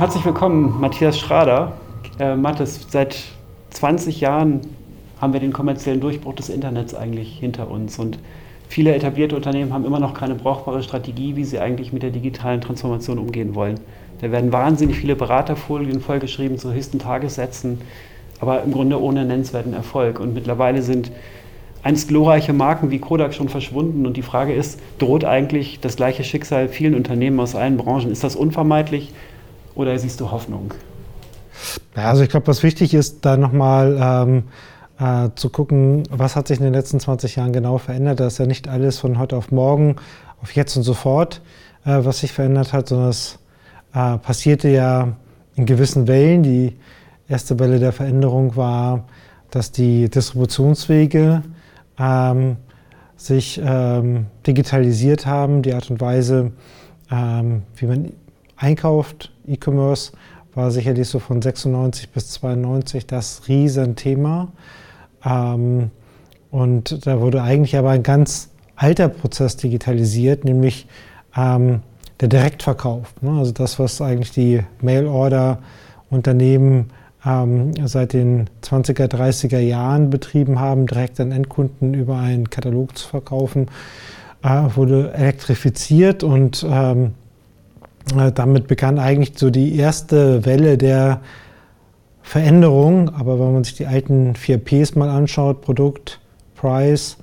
Herzlich willkommen, Matthias Schrader. Äh, Mathis, seit 20 Jahren haben wir den kommerziellen Durchbruch des Internets eigentlich hinter uns. Und viele etablierte Unternehmen haben immer noch keine brauchbare Strategie, wie sie eigentlich mit der digitalen Transformation umgehen wollen. Da werden wahnsinnig viele Beraterfolien vollgeschrieben zu höchsten Tagessätzen, aber im Grunde ohne nennenswerten Erfolg. Und mittlerweile sind einst glorreiche Marken wie Kodak schon verschwunden. Und die Frage ist, droht eigentlich das gleiche Schicksal vielen Unternehmen aus allen Branchen? Ist das unvermeidlich oder siehst du Hoffnung? Also ich glaube, was wichtig ist, da nochmal ähm, äh, zu gucken, was hat sich in den letzten 20 Jahren genau verändert. Da ist ja nicht alles von heute auf morgen, auf jetzt und sofort, äh, was sich verändert hat, sondern es äh, passierte ja in gewissen Wellen. Die erste Welle der Veränderung war, dass die Distributionswege ähm, sich ähm, digitalisiert haben, die Art und Weise, ähm, wie man einkauft, E-Commerce war sicherlich so von 96 bis 92 das Riesenthema. Ähm, und da wurde eigentlich aber ein ganz alter Prozess digitalisiert, nämlich ähm, der Direktverkauf. Ne? Also das, was eigentlich die Mail-Order-Unternehmen ähm, seit den 20er, 30er Jahren betrieben haben, direkt an Endkunden über einen Katalog zu verkaufen, äh, wurde elektrifiziert und ähm, äh, damit begann eigentlich so die erste Welle der Veränderung. Aber wenn man sich die alten 4 Ps mal anschaut, Produkt, Price,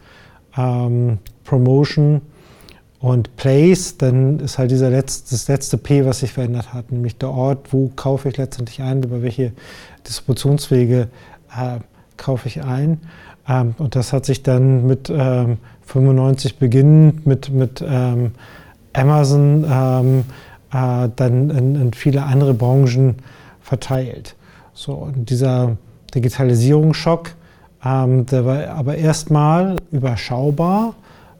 ähm, Promotion und Place, dann ist halt dieser letzte, das letzte P, was sich verändert hat, nämlich der Ort, wo kaufe ich letztendlich ein, über welche Distributionswege äh, kaufe ich ein. Ähm, und das hat sich dann mit ähm, 95 beginnend mit, mit ähm, Amazon ähm, äh, dann in, in, viele andere Branchen verteilt. So, und dieser Digitalisierungsschock, ähm, der war aber erstmal überschaubar,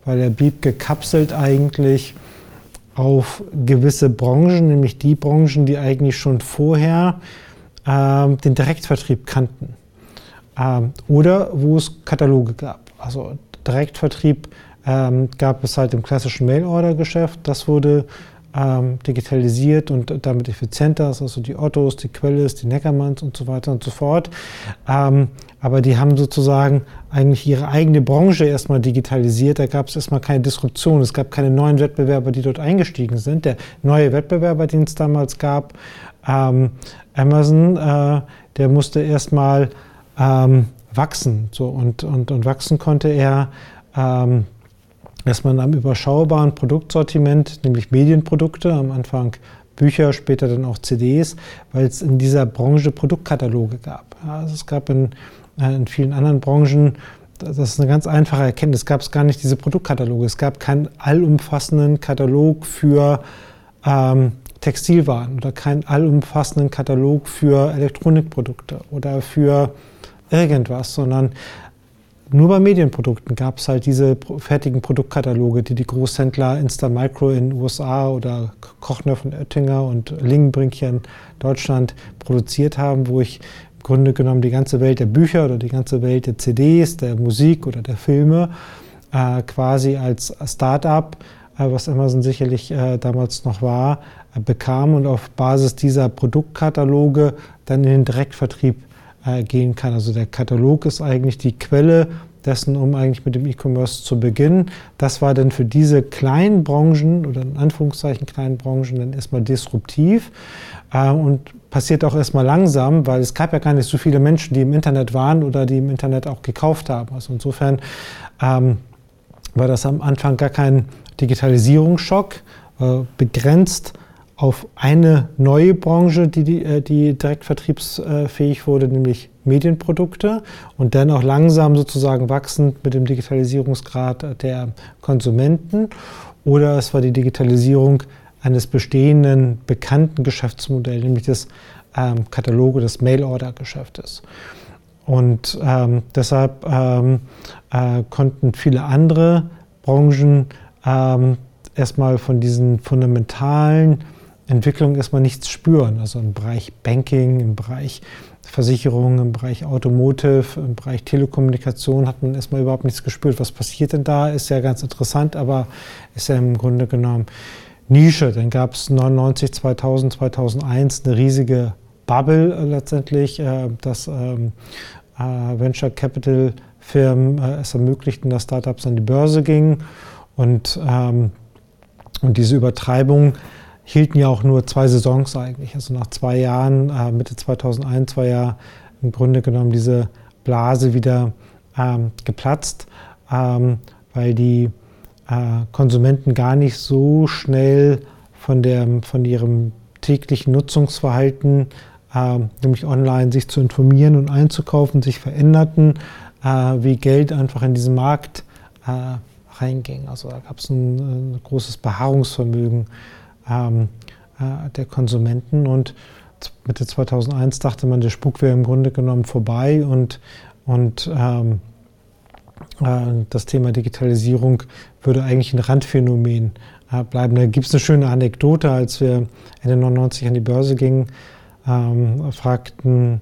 weil er blieb gekapselt eigentlich auf gewisse Branchen, nämlich die Branchen, die eigentlich schon vorher ähm, den Direktvertrieb kannten. Ähm, oder wo es Kataloge gab. Also Direktvertrieb ähm, gab es halt im klassischen Mail-Order-Geschäft. Das wurde ähm, digitalisiert und damit effizienter ist, also die Ottos, die Quelles, die Neckermanns und so weiter und so fort. Ähm, aber die haben sozusagen eigentlich ihre eigene Branche erstmal digitalisiert. Da gab es erstmal keine Disruption. Es gab keine neuen Wettbewerber, die dort eingestiegen sind. Der neue Wettbewerber, den es damals gab, ähm, Amazon, äh, der musste erstmal ähm, wachsen. So, und, und, und wachsen konnte er ähm, dass man am überschaubaren Produktsortiment, nämlich Medienprodukte, am Anfang Bücher, später dann auch CDs, weil es in dieser Branche Produktkataloge gab. Also es gab in, äh, in vielen anderen Branchen, das ist eine ganz einfache Erkenntnis, gab es gar nicht diese Produktkataloge. Es gab keinen allumfassenden Katalog für ähm, Textilwaren oder keinen allumfassenden Katalog für Elektronikprodukte oder für irgendwas, sondern nur bei Medienprodukten gab es halt diese fertigen Produktkataloge, die die Großhändler Instamicro in den USA oder Kochner von Oettinger und Lingenbrink hier in Deutschland produziert haben, wo ich im Grunde genommen die ganze Welt der Bücher oder die ganze Welt der CDs, der Musik oder der Filme äh, quasi als Start-up, äh, was Amazon sicherlich äh, damals noch war, äh, bekam und auf Basis dieser Produktkataloge dann in den Direktvertrieb äh, gehen kann. Also der Katalog ist eigentlich die Quelle dessen, um eigentlich mit dem E-Commerce zu beginnen. Das war dann für diese kleinen Branchen oder in Anführungszeichen kleinen Branchen dann erstmal disruptiv äh, und passiert auch erstmal langsam, weil es gab ja gar nicht so viele Menschen, die im Internet waren oder die im Internet auch gekauft haben. Also insofern ähm, war das am Anfang gar kein Digitalisierungsschock, äh, begrenzt auf eine neue Branche, die, äh, die direkt vertriebsfähig wurde, nämlich Medienprodukte und dann auch langsam sozusagen wachsend mit dem Digitalisierungsgrad der Konsumenten. Oder es war die Digitalisierung eines bestehenden, bekannten Geschäftsmodells, nämlich des ähm, Kataloge des Mail-Order-Geschäftes. Und ähm, deshalb ähm, äh, konnten viele andere Branchen ähm, erstmal von diesen fundamentalen Entwicklung erstmal nichts spüren. Also im Bereich Banking, im Bereich Versicherung, im Bereich Automotive, im Bereich Telekommunikation hat man erstmal überhaupt nichts gespürt. Was passiert denn da? Ist ja ganz interessant, aber ist ja im Grunde genommen Nische. Dann gab es 99, 2000, 2001 eine riesige Bubble äh, letztendlich, äh, dass ähm, äh, Venture Capital Firmen es ermöglichten, dass Startups an die Börse gingen. Und, ähm, und diese Übertreibung hielten ja auch nur zwei Saisons eigentlich. Also nach zwei Jahren, äh, Mitte 2001 war ja im Grunde genommen diese Blase wieder ähm, geplatzt, ähm, weil die äh, Konsumenten gar nicht so schnell von, der, von ihrem täglichen Nutzungsverhalten, äh, nämlich online sich zu informieren und einzukaufen, sich veränderten, äh, wie Geld einfach in diesen Markt äh, reinging. Also da gab es ein, ein, großes Beharrungsvermögen ähm, äh, der Konsumenten und Mitte 2001 dachte man, der Spuk wäre im Grunde genommen vorbei und, und ähm, äh, das Thema Digitalisierung würde eigentlich ein Randphänomen äh, bleiben. Da gibt es eine schöne Anekdote, als wir Ende 99 an die Börse gingen, ähm, fragten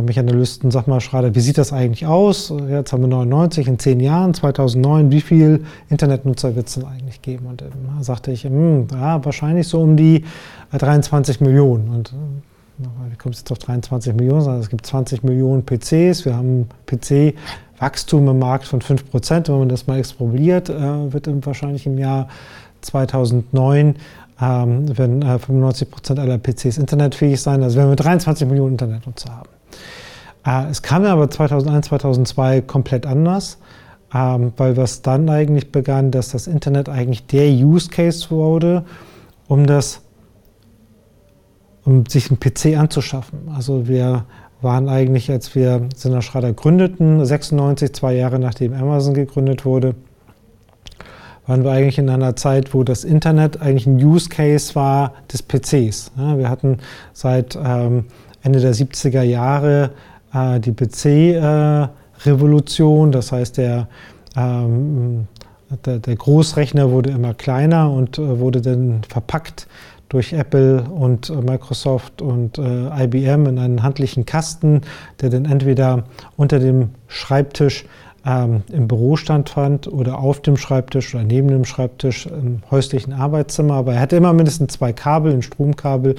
mich Analysten, sag mal, Schrader, wie sieht das eigentlich aus? Jetzt haben wir 99, in zehn Jahren, 2009, wie viele Internetnutzer wird es denn eigentlich geben? Und dann sagte ich, hm, ja, wahrscheinlich so um die 23 Millionen. Und wie kommt es jetzt auf 23 Millionen? Es gibt 20 Millionen PCs. Wir haben PC-Wachstum im Markt von 5 Prozent. Wenn man das mal exprobiert, äh, wird wahrscheinlich im Jahr 2009 ähm, werden äh, 95 Prozent aller PCs internetfähig sein. Also werden wir 23 Millionen Internetnutzer haben. Äh, es kam aber 2001, 2002 komplett anders, ähm, weil was dann eigentlich begann, dass das Internet eigentlich der Use Case wurde, um das um sich einen PC anzuschaffen. Also wir waren eigentlich, als wir Sinner Schrader gründeten, 96, zwei Jahre nachdem Amazon gegründet wurde, waren wir eigentlich in einer Zeit, wo das Internet eigentlich ein Use Case war des PCs. Wir hatten seit ähm, Ende der 70er Jahre äh, die PC-Revolution, äh, das heißt der, ähm, der, der, Großrechner wurde immer kleiner und äh, wurde dann verpackt durch Apple und äh, Microsoft und äh, IBM in einen handlichen Kasten, der dann entweder unter dem Schreibtisch ähm, im Büro fand oder auf dem Schreibtisch oder neben dem Schreibtisch im häuslichen Arbeitszimmer. Aber er hatte immer mindestens zwei Kabel, ein Stromkabel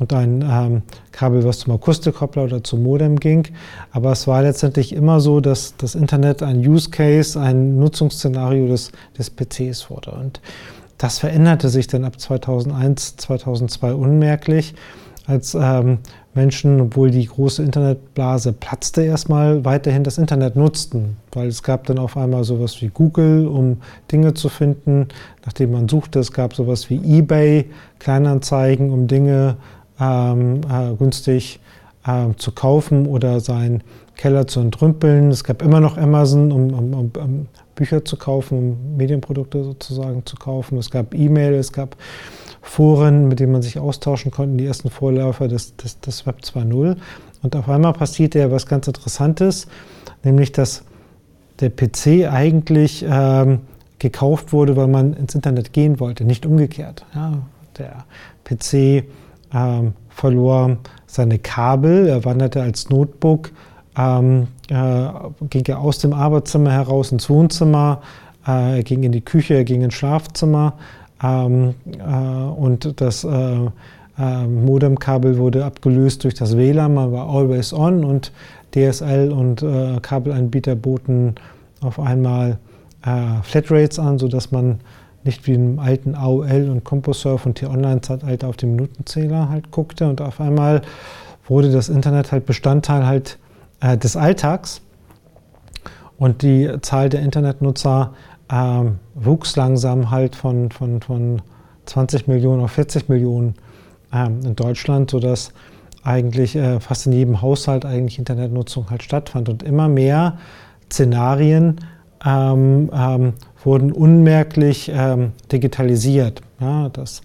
und ein ähm, Kabel, was zum Akustikkoppler oder zum Modem ging. Aber es war letztendlich immer so, dass das Internet ein Use Case, ein Nutzungsszenario des, des PCs wurde. Und das veränderte sich dann ab 2001, 2002 unmerklich, als ähm, Menschen, obwohl die große Internetblase platzte, erstmal weiterhin das Internet nutzten, weil es gab dann auf einmal sowas wie Google, um Dinge zu finden, nachdem man suchte. Es gab sowas wie eBay, Kleinanzeigen, um Dinge ähm, äh, günstig äh, zu kaufen oder seinen Keller zu entrümpeln. Es gab immer noch Amazon, um, um, um Bücher zu kaufen, um Medienprodukte sozusagen zu kaufen. Es gab E-Mail, es gab Foren, mit denen man sich austauschen konnte, die ersten Vorläufer des, des, des Web 2.0. Und auf einmal passierte ja was ganz Interessantes, nämlich dass der PC eigentlich ähm, gekauft wurde, weil man ins Internet gehen wollte, nicht umgekehrt. Ja, der PC ähm, verlor seine Kabel, er wanderte als Notebook ähm, äh, ging er aus dem Arbeitszimmer heraus ins Wohnzimmer, äh, er ging in die Küche, er ging ins Schlafzimmer. Ähm, äh, und das äh, äh, Modemkabel wurde abgelöst durch das WLAN, man war always on und DSL und äh, Kabelanbieter boten auf einmal Flatrates an, sodass man nicht wie im alten AOL und CompoServe und T-Online-Zeitalter auf den Minutenzähler halt guckte und auf einmal wurde das Internet halt Bestandteil halt äh, des Alltags. Und die Zahl der Internetnutzer äh, wuchs langsam halt von, von, von 20 Millionen auf 40 Millionen äh, in Deutschland, sodass eigentlich äh, fast in jedem Haushalt eigentlich Internetnutzung halt stattfand. Und immer mehr Szenarien ähm, ähm, wurden unmerklich ähm, digitalisiert. Ja, das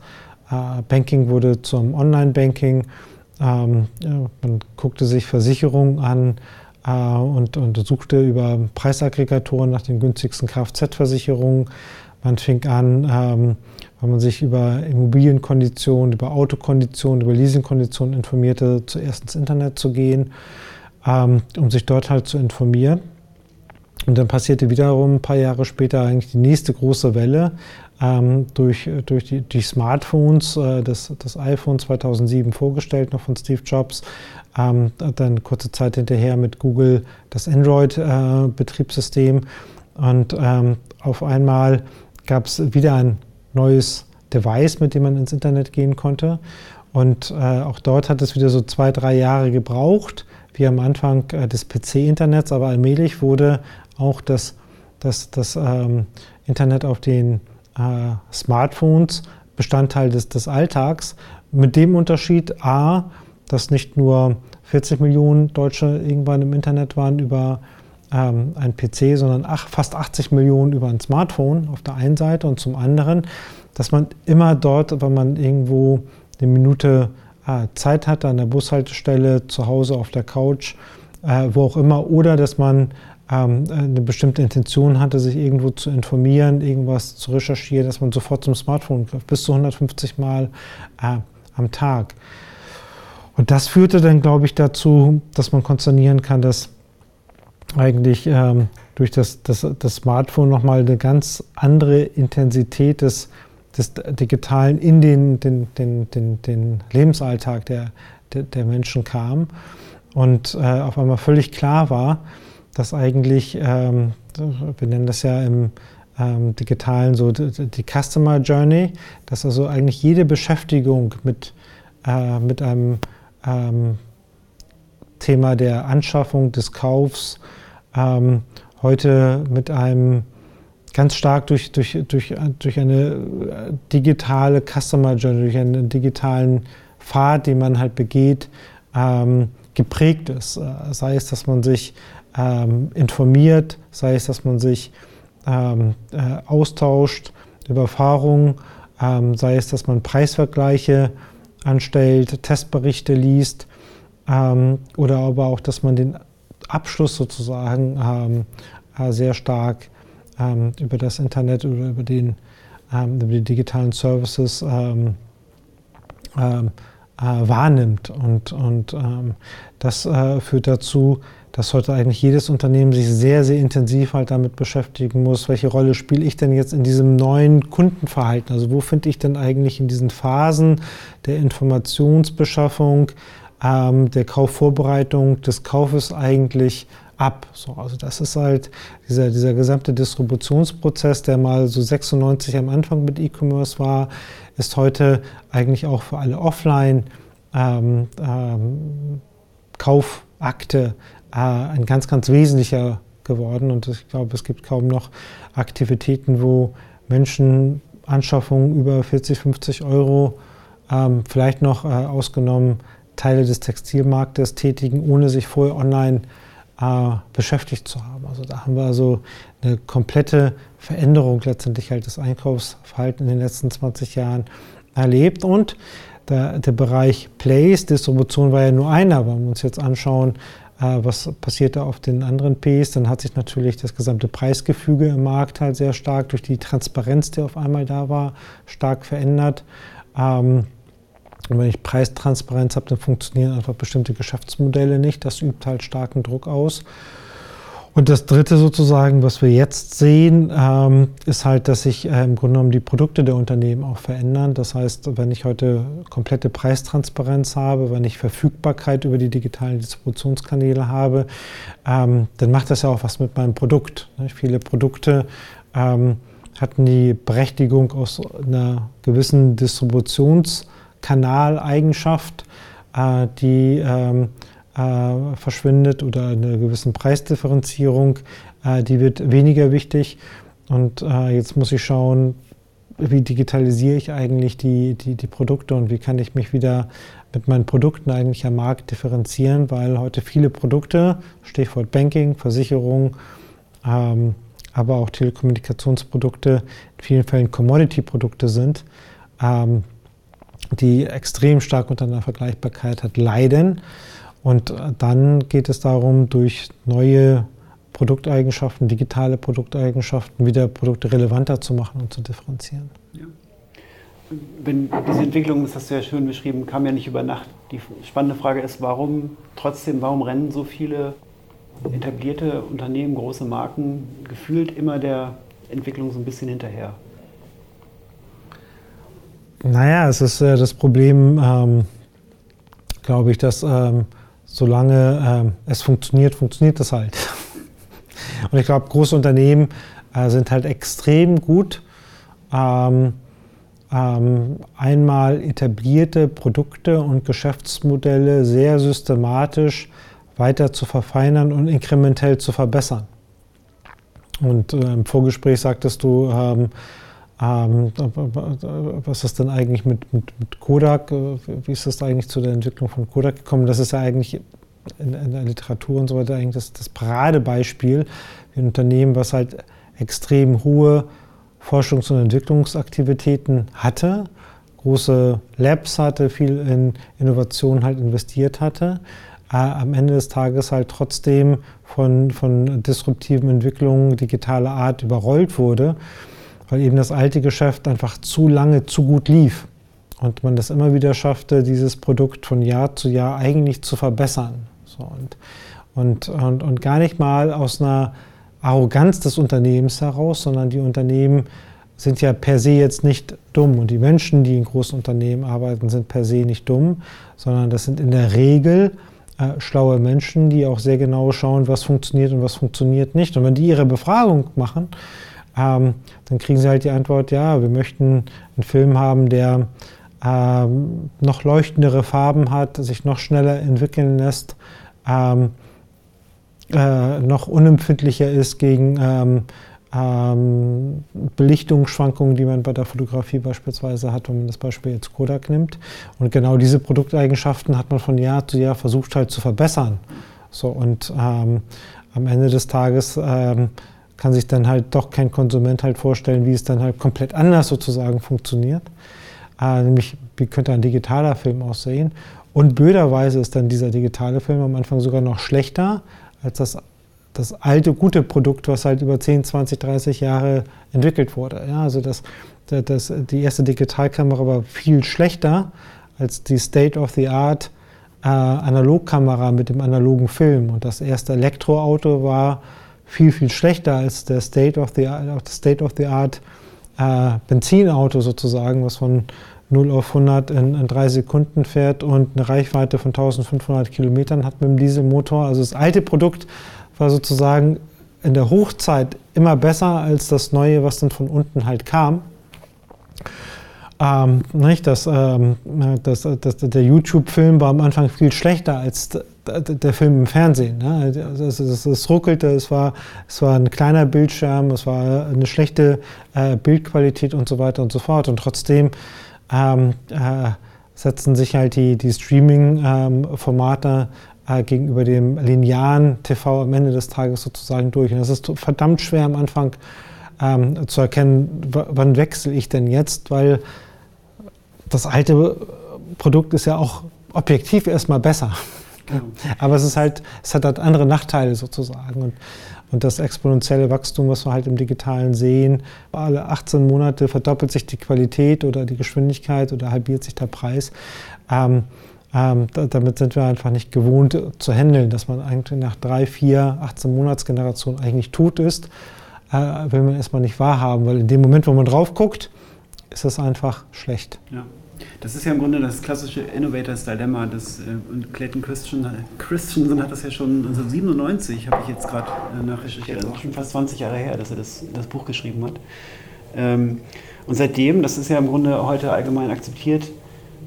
äh, Banking wurde zum Online-Banking ähm, man guckte sich Versicherungen an äh, und, und suchte über Preisaggregatoren nach den günstigsten Kfz-Versicherungen. Man fing an, ähm, weil man sich über Immobilienkonditionen, über Autokonditionen, über Leasingkonditionen informierte, zuerst ins Internet zu gehen, ähm, um sich dort halt zu informieren. Und dann passierte wiederum ein paar Jahre später eigentlich die nächste große Welle, ähm, durch, durch die, die Smartphones, äh, das, das iPhone 2007 vorgestellt, noch von Steve Jobs. Ähm, dann kurze Zeit hinterher mit Google das Android-Betriebssystem. Äh, und ähm, auf einmal gab es wieder ein neues Device, mit dem man ins Internet gehen konnte. Und äh, auch dort hat es wieder so zwei, drei Jahre gebraucht, wie am Anfang äh, des PC-Internets, aber allmählich wurde auch das, das, das ähm, Internet auf den äh, Smartphones Bestandteil des, des Alltags. Mit dem Unterschied A, dass nicht nur 40 Millionen Deutsche irgendwann im Internet waren über ähm, ein PC, sondern ach, fast 80 Millionen über ein Smartphone auf der einen Seite und zum anderen, dass man immer dort, wenn man irgendwo eine Minute äh, Zeit hat, an der Bushaltestelle, zu Hause auf der Couch, äh, wo auch immer, oder dass man eine bestimmte Intention hatte, sich irgendwo zu informieren, irgendwas zu recherchieren, dass man sofort zum Smartphone griff, bis zu 150 Mal äh, am Tag. Und das führte dann, glaube ich, dazu, dass man konsternieren kann, dass eigentlich ähm, durch das, das, das Smartphone nochmal eine ganz andere Intensität des, des Digitalen in den, den, den, den, den Lebensalltag der, der, der Menschen kam und äh, auf einmal völlig klar war, dass eigentlich, ähm, wir nennen das ja im ähm, digitalen so die, die, Customer Journey, dass also eigentlich jede Beschäftigung mit, äh, mit einem ähm, Thema der Anschaffung, des Kaufs, ähm, heute mit einem ganz stark durch, durch, durch, durch eine digitale Customer Journey, durch einen digitalen Pfad, den man halt begeht, ähm, geprägt ist. Äh, sei es, dass man sich ähm, informiert, sei es, dass man sich ähm, äh, austauscht über Erfahrungen, ähm, sei es, dass man Preisvergleiche anstellt, Testberichte liest ähm, oder aber auch, dass man den Abschluss sozusagen ähm, äh, sehr stark ähm, über das Internet oder über, den, über die digitalen Services äh, wahrnimmt. Und, und das äh, führt dazu, dass heute eigentlich jedes Unternehmen sich sehr, sehr intensiv halt damit beschäftigen muss, welche Rolle spiele ich denn jetzt in diesem neuen Kundenverhalten? Also wo finde ich denn eigentlich in diesen Phasen der Informationsbeschaffung, ähm, der Kaufvorbereitung, des Kaufes eigentlich ab. So, also das ist halt dieser, dieser gesamte Distributionsprozess, der mal so 96 am Anfang mit E-Commerce war, ist heute eigentlich auch für alle Offline ähm, ähm, Kaufakte ein ganz, ganz wesentlicher geworden. Und ich glaube, es gibt kaum noch Aktivitäten, wo Menschen Anschaffungen über 40, 50 Euro, ähm, vielleicht noch äh, ausgenommen Teile des Textilmarktes tätigen, ohne sich vorher online äh, beschäftigt zu haben. Also da haben wir also eine komplette Veränderung letztendlich halt des Einkaufsverhaltens in den letzten 20 Jahren erlebt. Und der, der Bereich Place, Distribution war ja nur einer. Wenn wir uns jetzt anschauen, äh, was passiert da auf den anderen Ps, dann hat sich natürlich das gesamte Preisgefüge im Markt halt sehr stark durch die Transparenz, die auf einmal da war, stark verändert. Ähm, und wenn ich Preistransparenz habe, dann funktionieren einfach bestimmte Geschäftsmodelle nicht. Das übt halt starken Druck aus. Und das Dritte sozusagen, was wir jetzt sehen, ähm, ist halt, dass sich äh, im Grunde genommen die Produkte der Unternehmen auch verändern. Das heißt, wenn ich heute komplette Preistransparenz habe, wenn ich Verfügbarkeit über die digitalen Distributionskanäle habe, ähm, dann macht das ja auch was mit meinem Produkt. Ne? Viele Produkte ähm, hatten die Berechtigung aus einer gewissen Distributionskanaleigenschaft, äh, die ähm, äh, verschwindet oder eine gewisse Preisdifferenzierung, äh, die wird weniger wichtig. Und äh, jetzt muss ich schauen, wie digitalisiere ich eigentlich die, die, die Produkte und wie kann ich mich wieder mit meinen Produkten eigentlich am Markt differenzieren, weil heute viele Produkte, Stichwort Banking, Versicherung, ähm, aber auch Telekommunikationsprodukte, in vielen Fällen Commodity-Produkte sind, ähm, die extrem stark unter einer Vergleichbarkeit hat, leiden. Und äh, dann geht es darum, durch neue Produkteigenschaften, digitale Produkteigenschaften wieder Produkte relevanter zu machen und zu differenzieren. Ja. Wenn diese Entwicklung, das hast du ja schön beschrieben, kam ja nicht über Nacht. Die spannende Frage ist, warum trotzdem, warum rennen so viele etablierte Unternehmen, große Marken gefühlt immer der Entwicklung so ein bisschen hinterher? Naja, es ist äh, das Problem, ähm, glaube ich, dass ähm, solange ähm, es funktioniert, funktioniert das halt. Und ich glaube, große Unternehmen äh, sind halt extrem gut, ähm, ähm, einmal etablierte Produkte und Geschäftsmodelle sehr systematisch weiter zu verfeinern und inkrementell zu verbessern. Und äh, im Vorgespräch sagtest du, ähm, ähm, was ist denn eigentlich mit, mit, mit, Kodak? Wie ist das eigentlich zu der Entwicklung von Kodak gekommen? Das ist ja eigentlich in, in der Literatur und so weiter eigentlich das, das Paradebeispiel für ein Unternehmen, was halt extrem hohe Forschungs- und Entwicklungsaktivitäten hatte, große Labs hatte, viel in Innovation halt investiert hatte, äh, am Ende des Tages halt trotzdem von, von disruptiven Entwicklungen digitaler Art überrollt wurde, weil eben das alte Geschäft einfach zu lange zu gut lief und man das immer wieder schaffte, dieses Produkt von Jahr zu Jahr eigentlich zu verbessern. So, und, und, und, und gar nicht mal aus einer Arroganz des Unternehmens heraus, sondern die Unternehmen sind ja per se jetzt nicht dumm und die Menschen, die in großen Unternehmen arbeiten, sind per se nicht dumm, sondern das sind in der Regel äh, schlaue Menschen, die auch sehr genau schauen, was funktioniert und was funktioniert nicht. Und wenn die ihre Befragung machen, ähm, dann kriegen sie halt die Antwort, ja, wir möchten einen Film haben, der ähm, noch leuchtendere Farben hat, sich noch schneller entwickeln lässt, ähm, äh, noch unempfindlicher ist gegen ähm, ähm, Belichtungsschwankungen, die man bei der Fotografie beispielsweise hat, wenn man das Beispiel jetzt Kodak nimmt. Und genau diese Produkteigenschaften hat man von Jahr zu Jahr versucht halt zu verbessern. So, und ähm, am Ende des Tages kann sich dann halt doch kein Konsument halt vorstellen, wie es dann halt komplett anders sozusagen funktioniert. Äh, nämlich, wie könnte ein digitaler Film aussehen? Und blöderweise ist dann dieser digitale Film am Anfang sogar noch schlechter als das, das alte, gute Produkt, was halt über 10, 20, 30 Jahre entwickelt wurde. Ja, also das, das, die erste Digitalkamera war viel schlechter als die State-of-the-Art äh, Analogkamera mit dem analogen Film. Und das erste Elektroauto war viel, viel schlechter als der State-of-the-Art State of the Art, äh, Benzinauto sozusagen, was von 0 auf 100 in, in, drei Sekunden fährt und eine Reichweite von 1500 Kilometern hat mit dem Dieselmotor. Also das alte Produkt war sozusagen in der Hochzeit immer besser als das neue, was dann von unten halt kam. Ähm, nicht, das, ähm, das, das, der YouTube-Film war am Anfang viel schlechter als der Film im Fernsehen. Ne? Es, es, es, ruckelte, es war, es war ein kleiner Bildschirm, es war eine schlechte äh, Bildqualität und so weiter und so fort. Und trotzdem ähm, äh, setzen sich halt die, die Streaming-Formate ähm, äh, gegenüber dem linearen TV am Ende des Tages sozusagen durch. Und es ist verdammt schwer am Anfang ähm, zu erkennen, wann wechsle ich denn jetzt, weil das alte Produkt ist ja auch objektiv erstmal besser. Genau. Aber es ist halt, es hat halt andere Nachteile sozusagen. Und und das exponentielle Wachstum, was wir halt im Digitalen sehen, alle 18 Monate verdoppelt sich die Qualität oder die Geschwindigkeit oder halbiert sich der Preis. Ähm, ähm, damit sind wir einfach nicht gewohnt zu handeln, dass man eigentlich nach drei, vier, 18 Monatsgenerationen eigentlich tot ist, äh, will man erstmal nicht wahrhaben, weil in dem Moment, wo man drauf guckt, ist es einfach schlecht. Ja. Das ist ja im Grunde das klassische Innovators Dilemma. Das, äh, Clayton Christian, Christensen hat das ja schon 1997, habe ich jetzt gerade äh, nachrecherchiert, also schon fast 20 Jahre her, dass er das, das Buch geschrieben hat. Ähm, und seitdem, das ist ja im Grunde heute allgemein akzeptiert,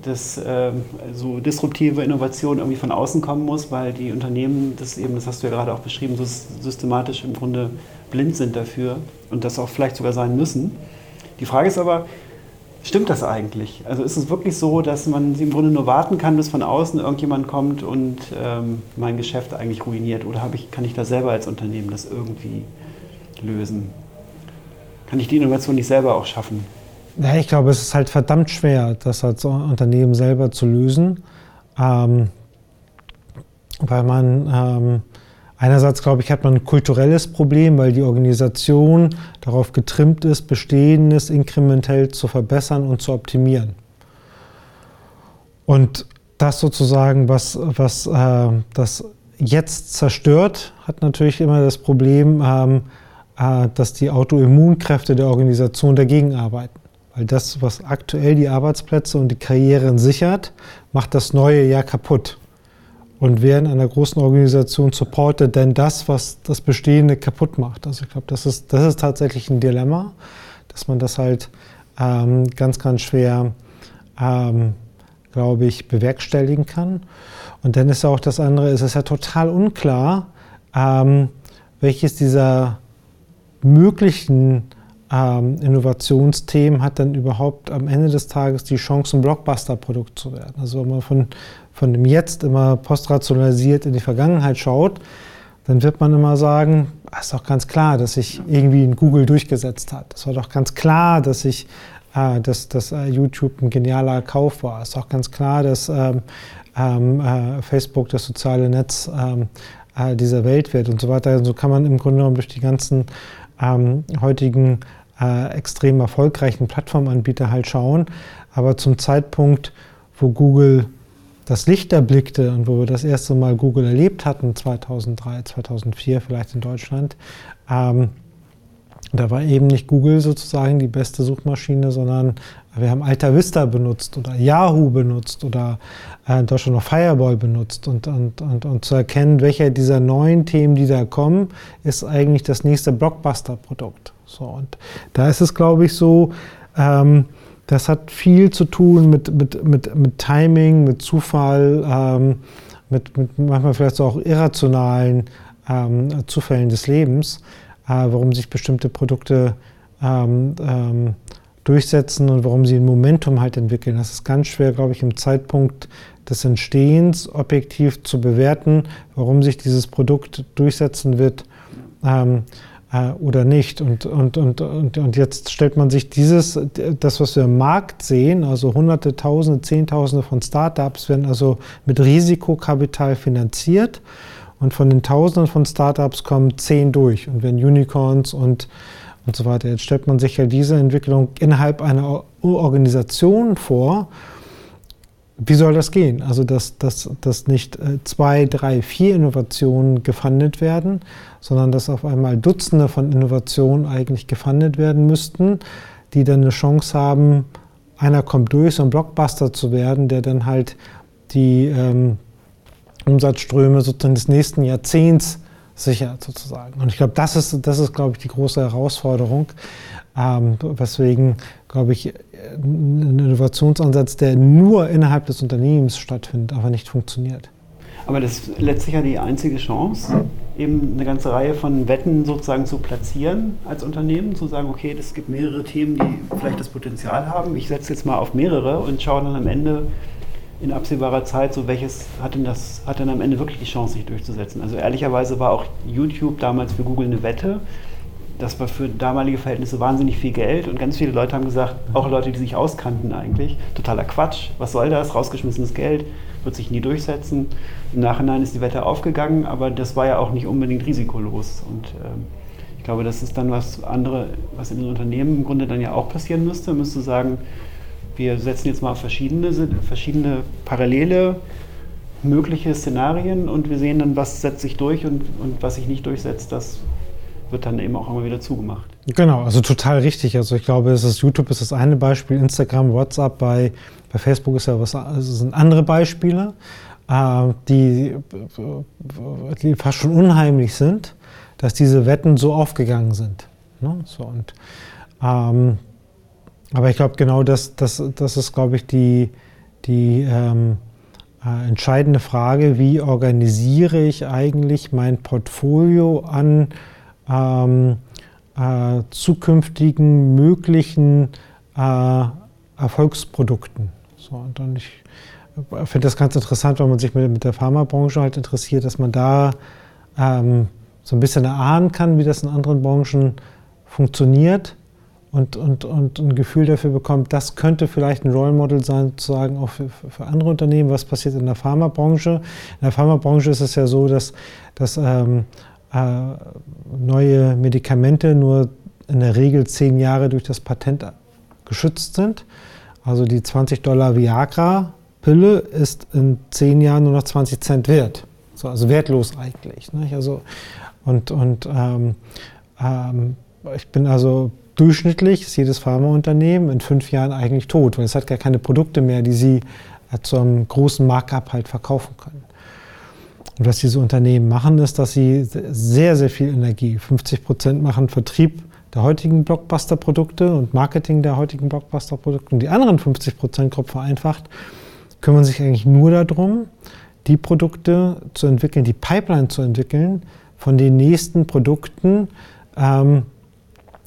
dass ähm, so disruptive Innovation irgendwie von außen kommen muss, weil die Unternehmen, das eben, das hast du ja gerade auch beschrieben, so systematisch im Grunde blind sind dafür und das auch vielleicht sogar sein müssen. Die Frage ist aber, Stimmt das eigentlich? Also ist es wirklich so, dass man im Grunde nur warten kann, bis von außen irgendjemand kommt und ähm, mein Geschäft eigentlich ruiniert? Oder ich, kann ich da selber als Unternehmen das irgendwie lösen? Kann ich die Innovation nicht selber auch schaffen? Ja, ich glaube, es ist halt verdammt schwer, das als Unternehmen selber zu lösen, ähm, weil man ähm, Einerseits, glaube ich, hat man ein kulturelles Problem, weil die Organisation darauf getrimmt ist, Bestehendes inkrementell zu verbessern und zu optimieren. Und das sozusagen, was, was äh, das jetzt zerstört, hat natürlich immer das Problem, ähm, äh, dass die Autoimmunkräfte der Organisation dagegen arbeiten. Weil das, was aktuell die Arbeitsplätze und die Karrieren sichert, macht das neue ja kaputt. Und wer in einer großen Organisation supportet denn das, was das Bestehende kaputt macht? Also ich glaube, das ist, das ist tatsächlich ein Dilemma, dass man das halt ähm, ganz, ganz schwer, ähm, glaube ich, bewerkstelligen kann. Und dann ist auch das andere, es ist ja total unklar, ähm, welches dieser möglichen ähm, Innovationsthemen hat dann überhaupt am Ende des Tages die Chance, ein Blockbuster-Produkt zu werden. Also wenn man von, von dem Jetzt immer postrationalisiert in die Vergangenheit schaut, dann wird man immer sagen, es ist doch ganz klar, dass sich irgendwie in Google durchgesetzt hat. Es war doch ganz klar, dass sich äh, dass, dass äh, YouTube ein genialer Kauf war. Es ist auch ganz klar, dass ähm, ähm, äh, Facebook das soziale Netz ähm, äh, dieser Welt wird und so weiter. So kann man im Grunde genommen durch die ganzen ähm, heutigen äh, extrem erfolgreichen Plattformanbieter halt schauen. Aber zum Zeitpunkt, wo Google das Licht erblickte und wo wir das erste Mal Google erlebt hatten, 2003, 2004 vielleicht in Deutschland, ähm, da war eben nicht Google sozusagen die beste Suchmaschine, sondern wir haben Alta Vista benutzt oder Yahoo benutzt oder äh, in Deutschland noch Fireball benutzt. Und, und, und, und zu erkennen, welcher dieser neuen Themen, die da kommen, ist eigentlich das nächste Blockbuster-Produkt. So, und da ist es, glaube ich, so, ähm, das hat viel zu tun mit, mit, mit, mit Timing, mit Zufall, ähm, mit, mit manchmal vielleicht so auch irrationalen ähm, Zufällen des Lebens äh, warum sich bestimmte Produkte ähm, ähm, durchsetzen und warum sie ein Momentum halt entwickeln. Das ist ganz schwer, glaube ich, im Zeitpunkt des Entstehens objektiv zu bewerten, warum sich dieses Produkt durchsetzen wird ähm, äh, oder nicht. Und, und, und, und, und jetzt stellt man sich dieses, das, was wir im Markt sehen, also Hunderte, Tausende, Zehntausende von Startups werden also mit Risikokapital finanziert. Und von den Tausenden von Startups kommen zehn durch und werden Unicorns und, und so weiter. Jetzt stellt man sich ja diese Entwicklung innerhalb einer Organisation vor. Wie soll das gehen? Also, dass, dass, dass nicht äh, zwei, drei, vier Innovationen gefundet werden, sondern dass auf einmal Dutzende von Innovationen eigentlich gefundet werden müssten, die dann eine Chance haben, einer kommt durch, so ein Blockbuster zu werden, der dann halt die, ähm, Umsatzströme sozusagen des nächsten Jahrzehnts sichert sozusagen. Und ich glaube, das ist, das ist, glaube ich, die große Herausforderung, ähm, weswegen, glaube ich, ein Innovationsansatz, der nur innerhalb des Unternehmens stattfindet, aber nicht funktioniert. Aber das ist letztlich ja die einzige Chance, eben eine ganze Reihe von Wetten sozusagen zu platzieren als Unternehmen, zu sagen, okay, es gibt mehrere Themen, die vielleicht das Potenzial haben. Ich setze jetzt mal auf mehrere und schaue dann am Ende, in absehbarer Zeit, so welches hat denn das, hat denn am Ende wirklich die Chance, sich durchzusetzen? Also ehrlicherweise war auch YouTube damals für Google eine Wette. Das war für damalige Verhältnisse wahnsinnig viel Geld und ganz viele Leute haben gesagt, auch Leute, die sich auskannten eigentlich, totaler Quatsch, was soll das, rausgeschmissenes Geld, wird sich nie durchsetzen. Im Nachhinein ist die Wette aufgegangen, aber das war ja auch nicht unbedingt risikolos. Und ähm, ich glaube, das ist dann was andere, was in den Unternehmen im Grunde dann ja auch passieren müsste. Müsste sagen, wir setzen jetzt mal verschiedene, verschiedene parallele mögliche Szenarien und wir sehen dann, was setzt sich durch und, und was sich nicht durchsetzt, das wird dann eben auch immer wieder zugemacht. Genau, also total richtig. Also ich glaube, es ist YouTube ist das eine Beispiel, Instagram, WhatsApp, bei, bei Facebook ist ja was, also sind andere Beispiele, äh, die, die fast schon unheimlich sind, dass diese Wetten so aufgegangen sind. Ne? So, und ähm, aber ich glaube, genau das, das, das ist, glaube ich, die, die ähm, äh, entscheidende Frage, wie organisiere ich eigentlich mein Portfolio an ähm, äh, zukünftigen möglichen äh, Erfolgsprodukten. So, und dann ich finde das ganz interessant, wenn man sich mit, mit der Pharmabranche halt interessiert, dass man da ähm, so ein bisschen erahnen kann, wie das in anderen Branchen funktioniert und, und, und ein Gefühl dafür bekommt, das könnte vielleicht ein Role Model sein, sozusagen auch für, für andere Unternehmen. Was passiert in der Pharmabranche? In der Pharmabranche ist es ja so, dass, dass ähm, äh, neue Medikamente nur in der Regel zehn Jahre durch das Patent geschützt sind. Also die 20 Dollar Viagra-Pille ist in zehn Jahren nur noch 20 Cent wert. So, also wertlos eigentlich. Nicht? Also, und und ähm, ähm, ich bin also durchschnittlich ist jedes Pharmaunternehmen in fünf Jahren eigentlich tot, weil es hat gar keine Produkte mehr, die sie äh, zu einem großen Markup halt verkaufen können. Und was diese Unternehmen machen, ist, dass sie sehr, sehr viel Energie, 50 Prozent machen Vertrieb der heutigen Blockbuster-Produkte und Marketing der heutigen Blockbuster-Produkte und die anderen 50 Prozent, grob vereinfacht, kümmern sich eigentlich nur darum, die Produkte zu entwickeln, die Pipeline zu entwickeln von den nächsten Produkten, ähm,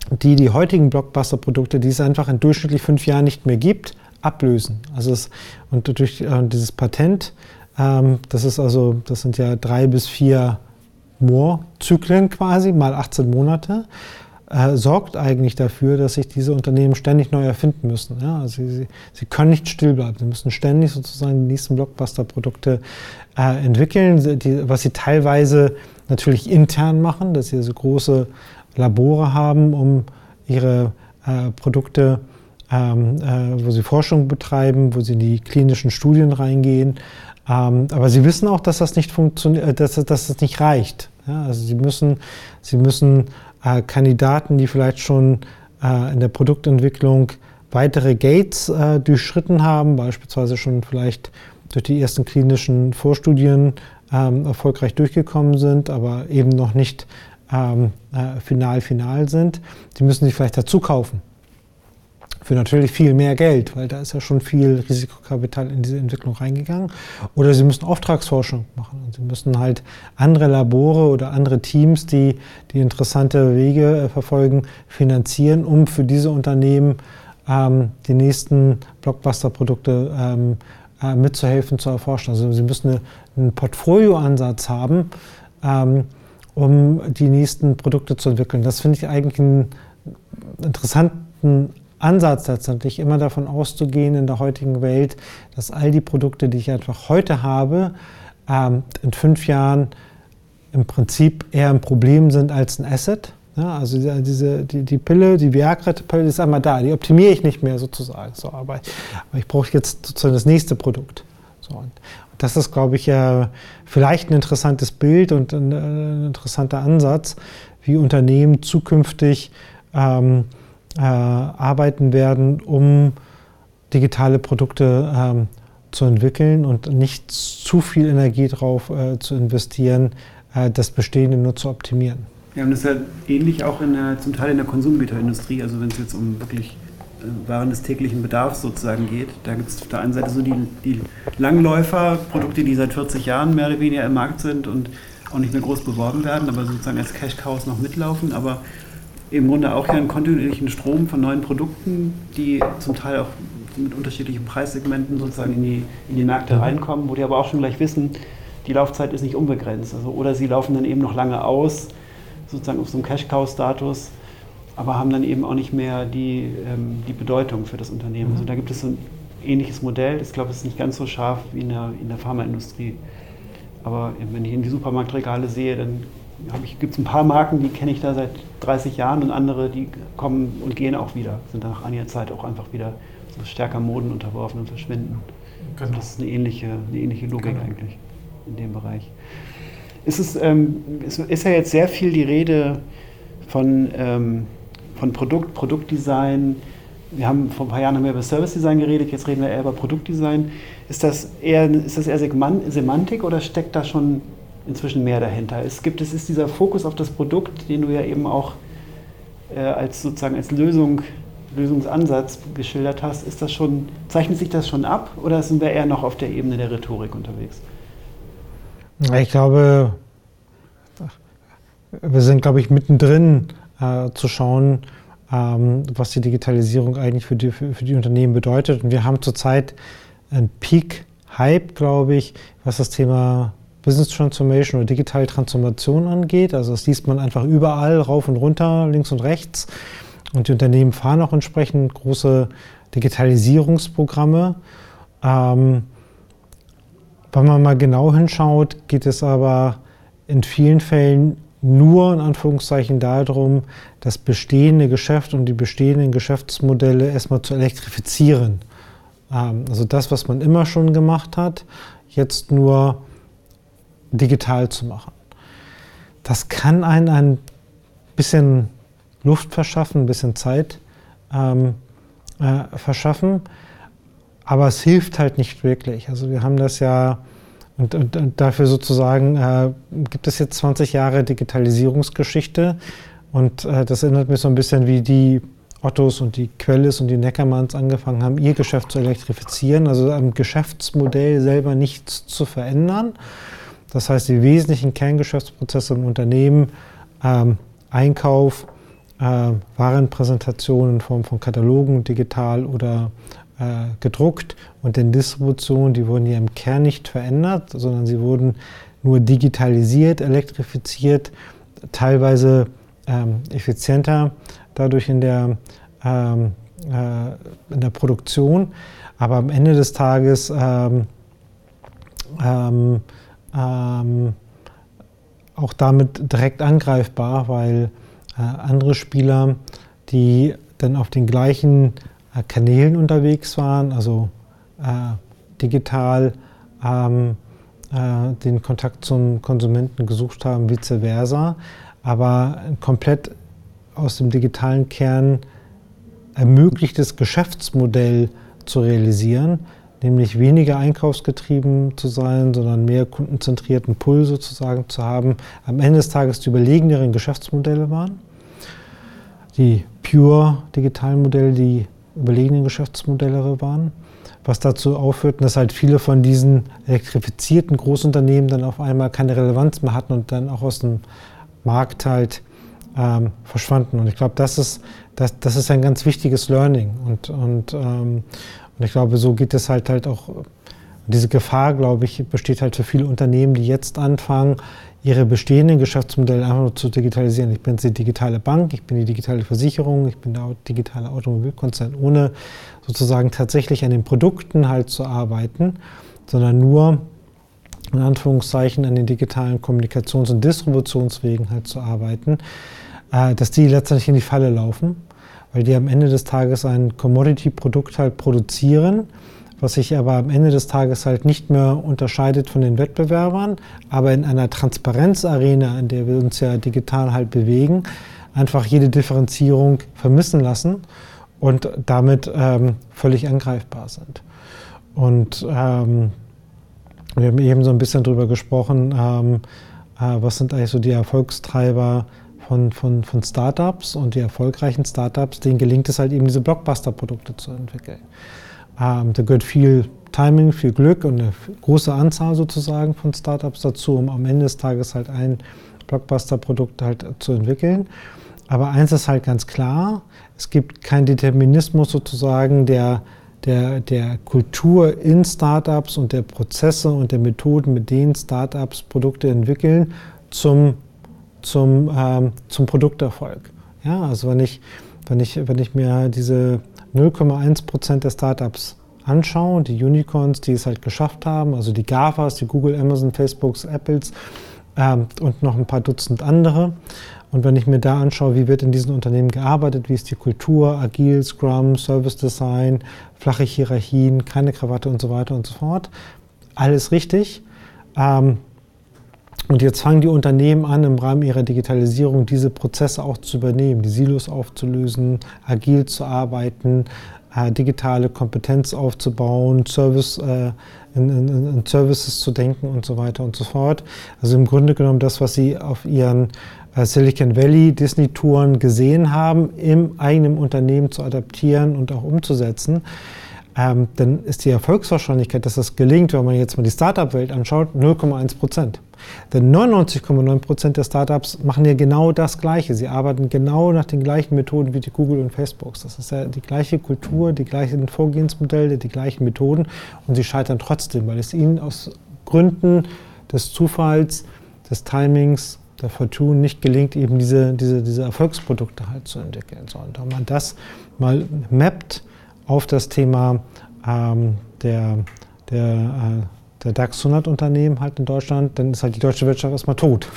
die die heutigen Blockbuster-Produkte, die es einfach in durchschnittlich fünf Jahren nicht mehr gibt, ablösen. Also es, und durch äh, dieses Patent, ähm, das ist also, das sind ja drei bis vier Moore-Zyklen quasi, mal 18 Monate, äh, sorgt eigentlich dafür, dass sich diese Unternehmen ständig neu erfinden müssen. Ja? Also sie, sie, können nicht still bleiben. Sie müssen ständig sozusagen die nächsten Blockbuster-Produkte äh, entwickeln, die, was sie teilweise natürlich intern machen, dass sie so große Labore haben, um ihre äh, Produkte, ähm, äh, wo sie Forschung betreiben, wo sie in die klinischen Studien reingehen. Ähm, aber sie wissen auch, dass das nicht funktioniert, äh, dass, dass das nicht reicht. Ja, also sie müssen, sie müssen äh, Kandidaten, die vielleicht schon äh, in der Produktentwicklung weitere Gates äh, durchschritten haben, beispielsweise schon vielleicht durch die ersten klinischen Vorstudien ähm, erfolgreich durchgekommen sind, aber eben noch nicht ähm, äh, final final sind, die müssen sich vielleicht dazu kaufen. Für natürlich viel mehr Geld, weil da ist ja schon viel Risikokapital in diese Entwicklung reingegangen. Oder sie müssen Auftragsforschung machen. Und sie müssen halt andere Labore oder andere Teams, die, die interessante Wege äh, verfolgen, finanzieren, um für diese Unternehmen ähm, die nächsten Blockbuster-Produkte ähm, äh, mitzuhelfen, zu erforschen. Also sie müssen eine, einen Portfolioansatz haben, ähm, um die nächsten Produkte zu entwickeln. Das finde ich eigentlich einen interessanten Ansatz letztendlich, immer davon auszugehen in der heutigen Welt, dass all die Produkte, die ich einfach heute habe, ähm, in fünf Jahren im Prinzip eher ein Problem sind als ein Asset. Ja, also diese, die, die Pille, die Viagra-Pille ist einmal da, die optimiere ich nicht mehr sozusagen. So, aber, aber ich brauche jetzt sozusagen das nächste Produkt. So, und das ist, glaube ich, äh, vielleicht ein interessantes Bild und ein, ein, interessanter Ansatz, wie Unternehmen zukünftig ähm, äh, arbeiten werden, um digitale Produkte ähm, zu entwickeln und nicht zu viel Energie darauf äh, zu investieren, äh, das Bestehende nur zu optimieren. Ja, und das ist ja ähnlich auch in der, zum Teil in der Konsumgüterindustrie, also wenn es jetzt um wirklich äh, Waren des täglichen Bedarfs sozusagen geht. Da gibt es auf der einen Seite so die, die Langläufer, Produkte, die seit 40 Jahren mehr oder weniger im Markt sind und auch nicht mehr groß beworben werden, aber sozusagen als Cash Cows noch mitlaufen, aber im Grunde auch ja einen kontinuierlichen Strom von neuen Produkten, die zum Teil auch mit unterschiedlichen Preissegmenten sozusagen in die, in die Märkte reinkommen, wo die aber auch schon gleich wissen, die Laufzeit ist nicht unbegrenzt. Also, oder sie laufen dann eben noch lange aus sozusagen auf so einem Cash-Cow-Status, aber haben dann eben auch nicht mehr die, ähm, die Bedeutung für das Unternehmen. Mhm. Also da gibt es so ein ähnliches Modell. Ich glaube, es ist nicht ganz so scharf wie in der, in der Pharmaindustrie. Aber wenn ich in die Supermarktregale sehe, dann gibt es ein paar Marken, die kenne ich da seit 30 Jahren und andere, die kommen und gehen auch wieder, sind nach einiger Zeit auch einfach wieder so stärker Moden unterworfen und verschwinden. Genau. Also das ist eine ähnliche, eine ähnliche Logik genau. eigentlich in dem Bereich ist es ähm, ist, ist ja jetzt sehr viel die Rede von, ähm, von Produkt, Produktdesign. Wir haben vor ein paar Jahren haben wir über Service Design geredet, jetzt reden wir eher über Produktdesign. Ist das eher, ist das eher Semantik oder steckt da schon inzwischen mehr dahinter? Es gibt, es ist dieser Fokus auf das Produkt, den du ja eben auch äh, als sozusagen als Lösung, Lösungsansatz geschildert hast. Ist das schon, zeichnet sich das schon ab oder sind wir eher noch auf der Ebene der Rhetorik unterwegs? Ich glaube, wir sind, glaube ich, mittendrin äh, zu schauen, ähm, was die Digitalisierung eigentlich für die, für, für die Unternehmen bedeutet. Und wir haben zurzeit einen Peak-Hype, glaube ich, was das Thema Business Transformation oder digitale Transformation angeht. Also das liest man einfach überall, rauf und runter, links und rechts. Und die Unternehmen fahren auch entsprechend große Digitalisierungsprogramme. Ähm, wenn man mal genau hinschaut, geht es aber in vielen Fällen nur in Anführungszeichen darum, das bestehende Geschäft und die bestehenden Geschäftsmodelle erstmal zu elektrifizieren. Ähm, also das, was man immer schon gemacht hat, jetzt nur digital zu machen. Das kann einen ein bisschen Luft verschaffen, ein bisschen Zeit ähm, äh, verschaffen. Aber es hilft halt nicht wirklich. Also wir haben das ja, und, und, und dafür sozusagen äh, gibt es jetzt 20 Jahre Digitalisierungsgeschichte. Und äh, das erinnert mich so ein bisschen wie die Ottos und die Quellis und die Neckermanns angefangen haben, ihr Geschäft zu elektrifizieren, also am Geschäftsmodell selber nichts zu verändern. Das heißt, die wesentlichen Kerngeschäftsprozesse im Unternehmen, ähm, Einkauf, äh, Warenpräsentation in Form von Katalogen, digital oder gedruckt und den Distribution, die wurden ja im Kern nicht verändert, sondern sie wurden nur digitalisiert, elektrifiziert, teilweise ähm, effizienter dadurch in der, ähm, äh, in der Produktion. Aber am Ende des Tages ähm, ähm, ähm auch damit direkt angreifbar, weil äh, andere Spieler, die dann auf den gleichen äh, Kanälen unterwegs waren, also äh, digital ähm, äh, den Kontakt zum Konsumenten gesucht haben, vice versa, aber komplett aus dem digitalen Kern ermöglichtes Geschäftsmodell zu realisieren, nämlich weniger einkaufsgetrieben zu sein, sondern mehr kundenzentrierten Pull sozusagen zu haben, am Ende des Tages die überlegeneren Geschäftsmodelle waren. Die pure digitalen Modelle, die überlegenen Geschäftsmodelle waren, was dazu aufführte, dass halt viele von diesen elektrifizierten Großunternehmen dann auf einmal keine Relevanz mehr hatten und dann auch aus dem Markt halt ähm, verschwanden. Und ich glaube, das ist, das, das ist ein ganz wichtiges Learning. Und, und, ähm, und ich glaube, so geht es halt halt auch. Diese Gefahr, glaube ich, besteht halt für viele Unternehmen, die jetzt anfangen, ihre bestehenden Geschäftsmodelle einfach nur zu digitalisieren. Ich bin die digitale Bank, ich bin die digitale Versicherung, ich bin der digitale Automobilkonzern, ohne sozusagen tatsächlich an den Produkten halt zu arbeiten, sondern nur in Anführungszeichen an den digitalen Kommunikations- und Distributionswegen halt zu arbeiten. Äh, dass die letztendlich in die Falle laufen, weil die am Ende des Tages ein Commodity-Produkt halt produzieren, was sich aber am Ende des Tages halt nicht mehr unterscheidet von den Wettbewerbern, aber in einer Transparenzarena, in der wir uns ja digital halt bewegen, einfach jede Differenzierung vermissen lassen und damit ähm, völlig angreifbar sind. Und ähm, wir haben eben so ein bisschen darüber gesprochen, ähm, äh, was sind eigentlich so die Erfolgstreiber von, von, von Startups und die erfolgreichen Startups, denen gelingt es halt eben, diese Blockbuster-Produkte zu entwickeln. Ähm, da gehört viel Timing, viel Glück und eine große Anzahl sozusagen von Startups dazu, um am Ende des Tages halt ein Blockbuster-Produkt halt zu entwickeln. Aber eins ist halt ganz klar, es gibt keinen Determinismus sozusagen der, der, der Kultur in Startups und der Prozesse und der Methoden, mit denen Startups Produkte entwickeln, zum zum, ähm, zum Produkterfolg. Ja, also wenn ich, wenn ich, wenn ich mir diese 0,1 Prozent der Startups anschaue, die Unicorns, die es halt geschafft haben, also die GAFAs, die Google, Amazon, Facebooks, Apples ähm, und noch ein paar Dutzend andere. Und wenn ich mir da anschaue, wie wird in diesen Unternehmen gearbeitet, wie ist die Kultur, agil, Scrum, Service Design, flache Hierarchien, keine Krawatte und so weiter und so fort, alles richtig. Ähm, und jetzt fangen die Unternehmen an, im Rahmen ihrer Digitalisierung diese Prozesse auch zu übernehmen, die Silos aufzulösen, agil zu arbeiten, äh, digitale Kompetenz aufzubauen, Service, äh, in, in, in, Services zu denken und so weiter und so fort. Also im Grunde genommen das, was sie auf ihren äh, Silicon Valley Disney-Touren gesehen haben, im eigenen Unternehmen zu adaptieren und auch umzusetzen. Ähm, dann ist die Erfolgswahrscheinlichkeit, dass das gelingt, wenn man jetzt mal die Startup-Welt anschaut, 0,1 Prozent. Denn 99,9 Prozent der Startups machen ja genau das Gleiche. Sie arbeiten genau nach den gleichen Methoden wie die Google und Facebooks. Das ist ja die gleiche Kultur, die gleichen Vorgehensmodelle, die gleichen Methoden und sie scheitern trotzdem, weil es ihnen aus Gründen des Zufalls, des Timings, der Fortune nicht gelingt, eben diese, diese, diese Erfolgsprodukte halt zu entwickeln. So, und wenn man das mal mappt auf das Thema ähm, der, der äh, der DAX 100 Unternehmen halt in Deutschland, dann ist halt die deutsche Wirtschaft erstmal tot.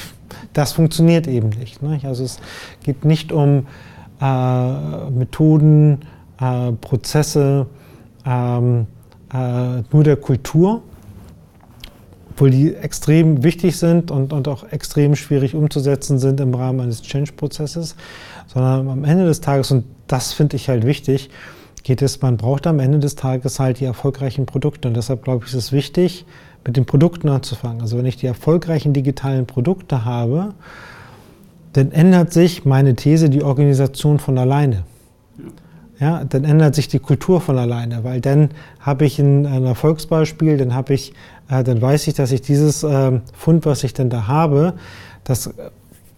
Das funktioniert eben nicht. Ne? Also es geht nicht um äh, Methoden, äh, Prozesse, ähm, äh, nur der Kultur. obwohl die extrem wichtig sind und, und auch extrem schwierig umzusetzen sind im Rahmen eines Change-Prozesses, sondern am Ende des Tages, und das finde ich halt wichtig, geht es, man braucht am Ende des Tages halt die erfolgreichen Produkte. Und deshalb glaube ich, ist es wichtig, mit den Produkten anzufangen. Also wenn ich die erfolgreichen digitalen Produkte habe, dann ändert sich meine These die Organisation von alleine. Ja, dann ändert sich die Kultur von alleine, weil dann habe ich ein, ein Erfolgsbeispiel, dann habe ich, äh, dann weiß ich, dass ich dieses äh, Fund, was ich denn da habe, das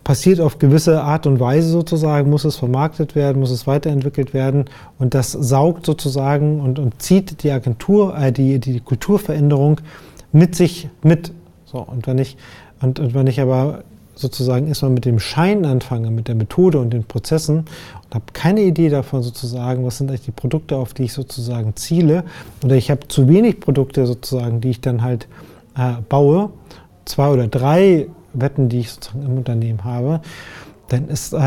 passiert auf gewisse Art und Weise sozusagen, muss es vermarktet werden, muss es weiterentwickelt werden und das saugt sozusagen und, und zieht die Agentur, äh, die, die Kulturveränderung mit sich mit. So, und wenn ich, und, und wenn ich aber sozusagen erstmal mit dem Schein anfange, mit der Methode und den Prozessen und habe keine Idee davon sozusagen, was sind eigentlich die Produkte, auf die ich sozusagen ziele, oder ich habe zu wenig Produkte sozusagen, die ich dann halt äh, baue, zwei oder drei Wetten, die ich sozusagen im Unternehmen habe, dann ist äh,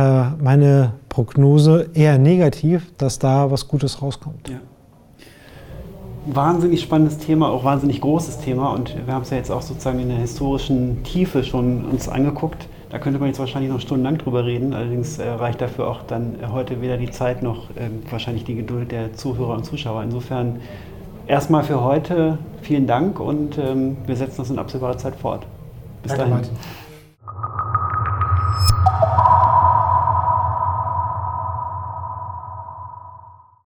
meine Prognose eher negativ, dass da was Gutes rauskommt. Ja wahnsinnig spannendes Thema, auch wahnsinnig großes Thema und wir haben es ja jetzt auch sozusagen in der historischen Tiefe schon uns angeguckt. Da könnte man jetzt wahrscheinlich noch stundenlang drüber reden, allerdings äh, reicht dafür auch dann heute weder die Zeit noch äh, wahrscheinlich die Geduld der Zuhörer und Zuschauer. Insofern erstmal für heute vielen Dank und ähm, wir setzen das in absehbarer Zeit fort. Bis Danke, dahin. Martin.